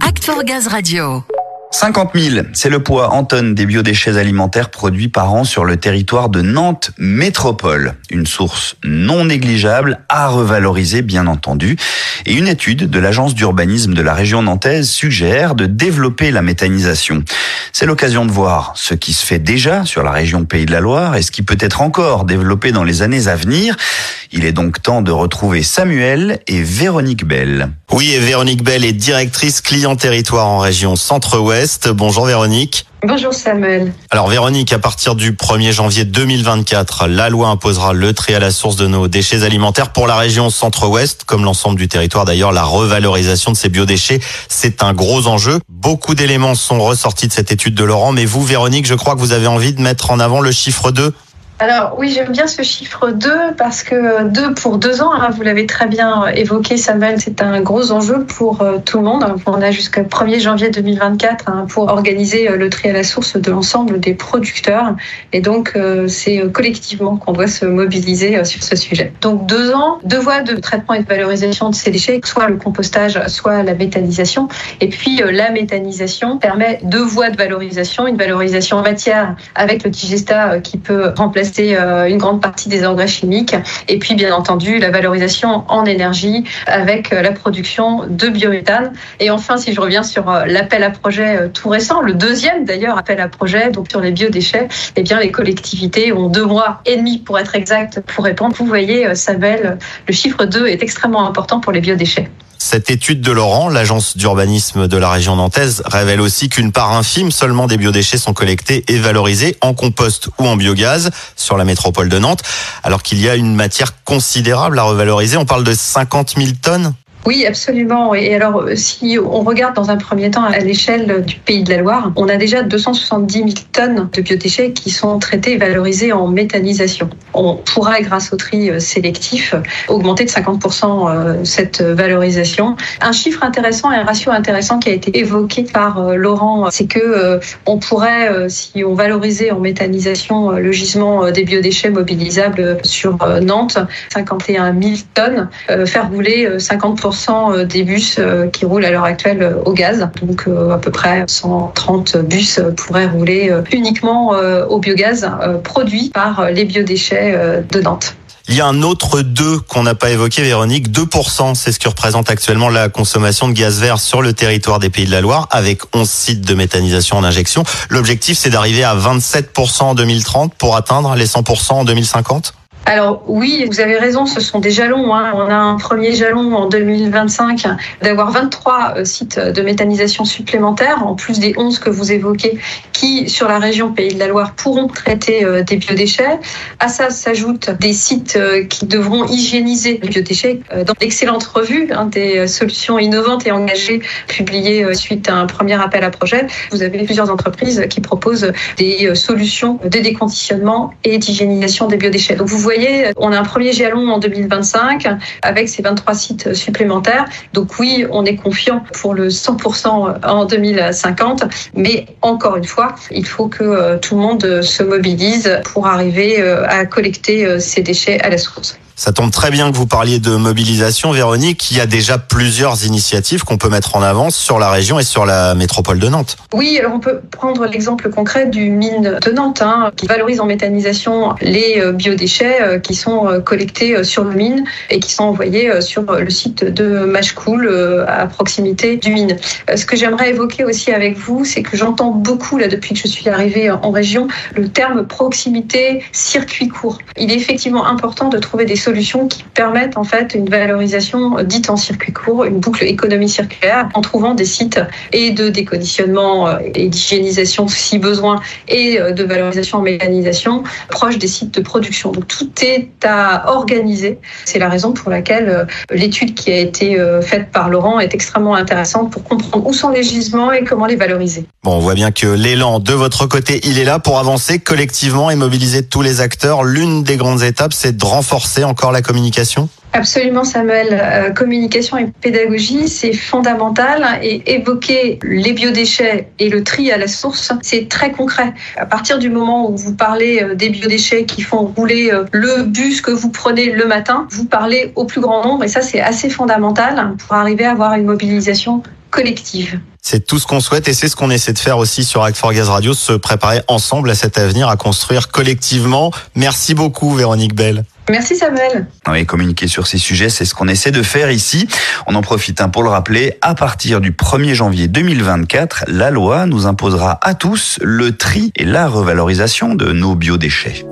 Act Radio. 50 000, c'est le poids en tonnes des biodéchets alimentaires produits par an sur le territoire de Nantes Métropole. Une source non négligeable à revaloriser, bien entendu. Et une étude de l'agence d'urbanisme de la région nantaise suggère de développer la méthanisation. C'est l'occasion de voir ce qui se fait déjà sur la région Pays de la Loire et ce qui peut être encore développé dans les années à venir. Il est donc temps de retrouver Samuel et Véronique Bell. Oui, et Véronique Bell est directrice client territoire en région Centre-Ouest. Bonjour Véronique. Bonjour Samuel. Alors Véronique, à partir du 1er janvier 2024, la loi imposera le tri à la source de nos déchets alimentaires pour la région Centre-Ouest, comme l'ensemble du territoire d'ailleurs. La revalorisation de ces biodéchets, c'est un gros enjeu. Beaucoup d'éléments sont ressortis de cette étude de Laurent, mais vous Véronique, je crois que vous avez envie de mettre en avant le chiffre 2 alors oui, j'aime bien ce chiffre 2 parce que 2 pour 2 ans, hein, vous l'avez très bien évoqué Samuel, c'est un gros enjeu pour euh, tout le monde. On a jusqu'au 1er janvier 2024 hein, pour organiser euh, le tri à la source de l'ensemble des producteurs et donc euh, c'est collectivement qu'on doit se mobiliser sur ce sujet. Donc 2 ans, deux voies de traitement et de valorisation de ces déchets, soit le compostage, soit la méthanisation. Et puis la méthanisation permet deux voies de valorisation, une valorisation en matière avec le digesta qui peut remplacer euh, une grande partie des engrais chimiques. Et puis, bien entendu, la valorisation en énergie avec euh, la production de biométhane. Et enfin, si je reviens sur euh, l'appel à projet tout récent, le deuxième d'ailleurs appel à projet, donc sur les biodéchets, eh bien, les collectivités ont deux mois et demi pour être exact pour répondre. Vous voyez, Sabelle, le chiffre 2 est extrêmement important pour les biodéchets. Cette étude de Laurent, l'agence d'urbanisme de la région nantaise, révèle aussi qu'une part infime seulement des biodéchets sont collectés et valorisés en compost ou en biogaz sur la métropole de Nantes, alors qu'il y a une matière considérable à revaloriser. On parle de 50 000 tonnes oui, absolument. Et alors, si on regarde dans un premier temps à l'échelle du pays de la Loire, on a déjà 270 000 tonnes de biodéchets qui sont traités et valorisés en méthanisation. On pourra, grâce au tri euh, sélectif, augmenter de 50% euh, cette valorisation. Un chiffre intéressant et un ratio intéressant qui a été évoqué par euh, Laurent, c'est que on pourrait, si on valorisait en méthanisation le gisement des biodéchets mobilisables sur Nantes, 51 000 tonnes, faire rouler 50% euh, des bus euh, qui roulent à l'heure actuelle euh, au gaz. Donc à peu près 130 bus pourraient rouler uniquement au biogaz produit par les biodéchets de Nantes. Il y a un autre 2 qu'on n'a pas évoqué, Véronique. 2%, c'est ce que représente actuellement la consommation de gaz vert sur le territoire des Pays de la Loire, avec 11 sites de méthanisation en injection. L'objectif, c'est d'arriver à 27% en 2030 pour atteindre les 100% en 2050 alors oui, vous avez raison, ce sont des jalons. Hein. On a un premier jalon en 2025 d'avoir 23 euh, sites de méthanisation supplémentaires, en plus des 11 que vous évoquez, qui sur la région Pays de la Loire pourront traiter euh, des biodéchets. À ça s'ajoutent des sites euh, qui devront hygiéniser les biodéchets. Dans l'excellente revue hein, des solutions innovantes et engagées publiées suite à un premier appel à projet, vous avez plusieurs entreprises qui proposent des solutions de déconditionnement et d'hygiénisation des biodéchets. Donc vous voyez on a un premier jalon en 2025 avec ces 23 sites supplémentaires. Donc oui, on est confiant pour le 100% en 2050. Mais encore une fois, il faut que euh, tout le monde se mobilise pour arriver euh, à collecter euh, ces déchets à la source. Ça tombe très bien que vous parliez de mobilisation, Véronique. Il y a déjà plusieurs initiatives qu'on peut mettre en avant sur la région et sur la métropole de Nantes. Oui, alors on peut prendre l'exemple concret du mine de Nantes, hein, qui valorise en méthanisation les euh, biodéchets euh, qui sont euh, collectés sur le mine et qui sont envoyés sur le site de Machecoul à proximité du mine. Ce que j'aimerais évoquer aussi avec vous, c'est que j'entends beaucoup là depuis que je suis arrivée en région le terme proximité, circuit court. Il est effectivement important de trouver des solutions qui permettent en fait une valorisation dite en circuit court, une boucle économie circulaire, en trouvant des sites et de déconditionnement euh, et d'hygiénisation si besoin et euh, de valorisation en mécanisation proches des sites de production. Donc tout est à organiser. C'est la raison pour laquelle euh, l'étude qui a été faite par Laurent est extrêmement intéressante pour comprendre où sont les gisements et comment les valoriser. Bon, on voit bien que l'élan de votre côté, il est là pour avancer collectivement et mobiliser tous les acteurs. L'une des grandes étapes, c'est de renforcer en encore la communication? Absolument, Samuel. Euh, communication et pédagogie, c'est fondamental. Et évoquer les biodéchets et le tri à la source, c'est très concret. À partir du moment où vous parlez euh, des biodéchets qui font rouler euh, le bus que vous prenez le matin, vous parlez au plus grand nombre. Et ça, c'est assez fondamental pour arriver à avoir une mobilisation collective. C'est tout ce qu'on souhaite et c'est ce qu'on essaie de faire aussi sur Act for Gaz Radio, se préparer ensemble à cet avenir, à construire collectivement. Merci beaucoup Véronique Bell. Merci Samuel. Oui, communiquer sur ces sujets, c'est ce qu'on essaie de faire ici. On en profite hein, pour le rappeler. À partir du 1er janvier 2024, la loi nous imposera à tous le tri et la revalorisation de nos biodéchets.